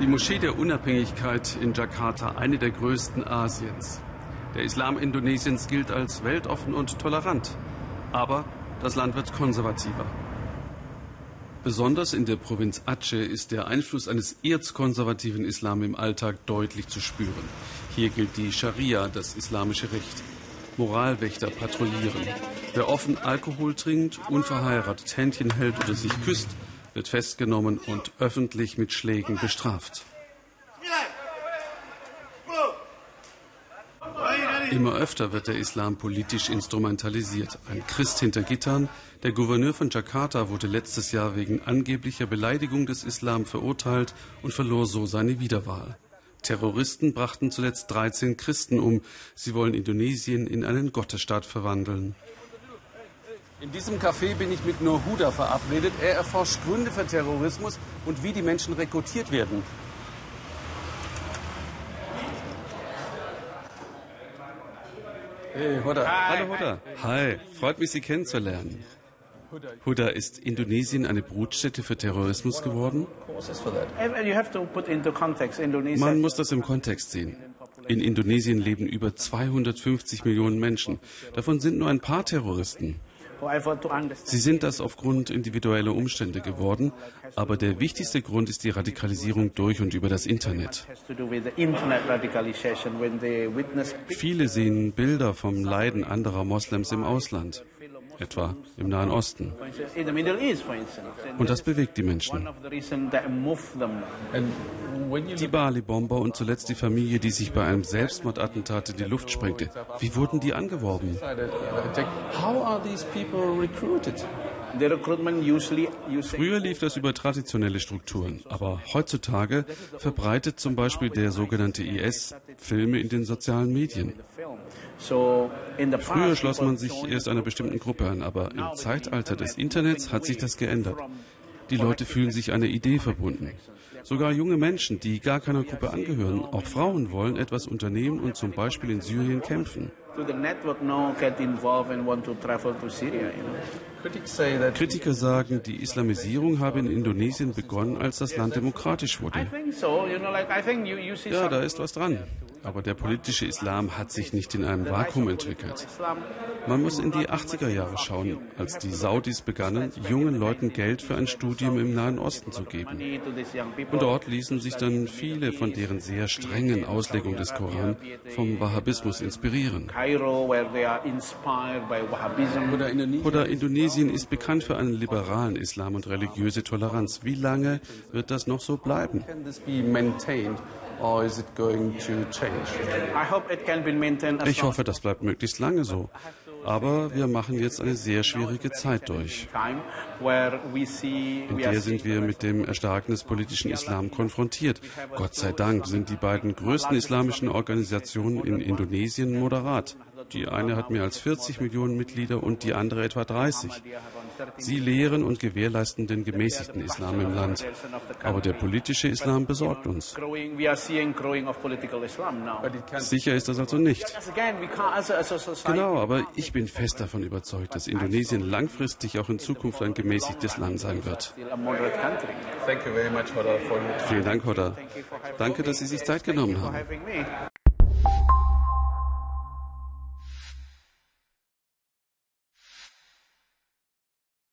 Die Moschee der Unabhängigkeit in Jakarta, eine der größten Asiens. Der Islam Indonesiens gilt als weltoffen und tolerant. Aber das Land wird konservativer. Besonders in der Provinz Aceh ist der Einfluss eines erzkonservativen Islam im Alltag deutlich zu spüren. Hier gilt die Scharia, das islamische Recht. Moralwächter patrouillieren. Wer offen Alkohol trinkt, unverheiratet Händchen hält oder sich küsst, wird festgenommen und öffentlich mit Schlägen bestraft. Immer öfter wird der Islam politisch instrumentalisiert. Ein Christ hinter Gittern, der Gouverneur von Jakarta wurde letztes Jahr wegen angeblicher Beleidigung des Islam verurteilt und verlor so seine Wiederwahl. Terroristen brachten zuletzt 13 Christen um. Sie wollen Indonesien in einen Gottesstaat verwandeln. In diesem Café bin ich mit Nur Huda verabredet. Er erforscht Gründe für Terrorismus und wie die Menschen rekrutiert werden. Hey, Huda. Hallo, Huda. Hi, freut mich, Sie kennenzulernen. Huda, ist Indonesien eine Brutstätte für Terrorismus geworden? Man muss das im Kontext sehen. In Indonesien leben über 250 Millionen Menschen. Davon sind nur ein paar Terroristen. Sie sind das aufgrund individueller Umstände geworden, aber der wichtigste Grund ist die Radikalisierung durch und über das Internet. Viele sehen Bilder vom Leiden anderer Moslems im Ausland etwa im Nahen Osten. Und das bewegt die Menschen. Die Bali-Bomber und zuletzt die Familie, die sich bei einem Selbstmordattentat in die Luft sprengte. Wie wurden die angeworben? Früher lief das über traditionelle Strukturen, aber heutzutage verbreitet zum Beispiel der sogenannte IS Filme in den sozialen Medien. Früher schloss man sich erst einer bestimmten Gruppe an, aber im Zeitalter des Internets hat sich das geändert. Die Leute fühlen sich einer Idee verbunden. Sogar junge Menschen, die gar keiner Gruppe angehören, auch Frauen wollen etwas unternehmen und zum Beispiel in Syrien kämpfen. Kritiker sagen, die Islamisierung habe in Indonesien begonnen, als das Land demokratisch wurde. Ja, da ist was dran. Aber der politische Islam hat sich nicht in einem Vakuum entwickelt. Man muss in die 80er Jahre schauen, als die Saudis begannen, jungen Leuten Geld für ein Studium im Nahen Osten zu geben. Und dort ließen sich dann viele von deren sehr strengen Auslegung des Koran vom Wahhabismus inspirieren. Oder Indonesien ist bekannt für einen liberalen Islam und religiöse Toleranz. Wie lange wird das noch so bleiben? Ich hoffe, das bleibt möglichst lange so. Aber wir machen jetzt eine sehr schwierige Zeit durch. In der sind wir mit dem Erstarken des politischen Islam konfrontiert. Gott sei Dank sind die beiden größten islamischen Organisationen in Indonesien moderat. Die eine hat mehr als 40 Millionen Mitglieder und die andere etwa 30. Sie lehren und gewährleisten den gemäßigten Islam im Land. Aber der politische Islam besorgt uns. Sicher ist das also nicht. Genau, aber ich bin fest davon überzeugt, dass Indonesien langfristig auch in Zukunft ein gemäßigtes Land sein wird. Vielen Dank, Hodda. Danke, dass Sie sich Zeit genommen haben.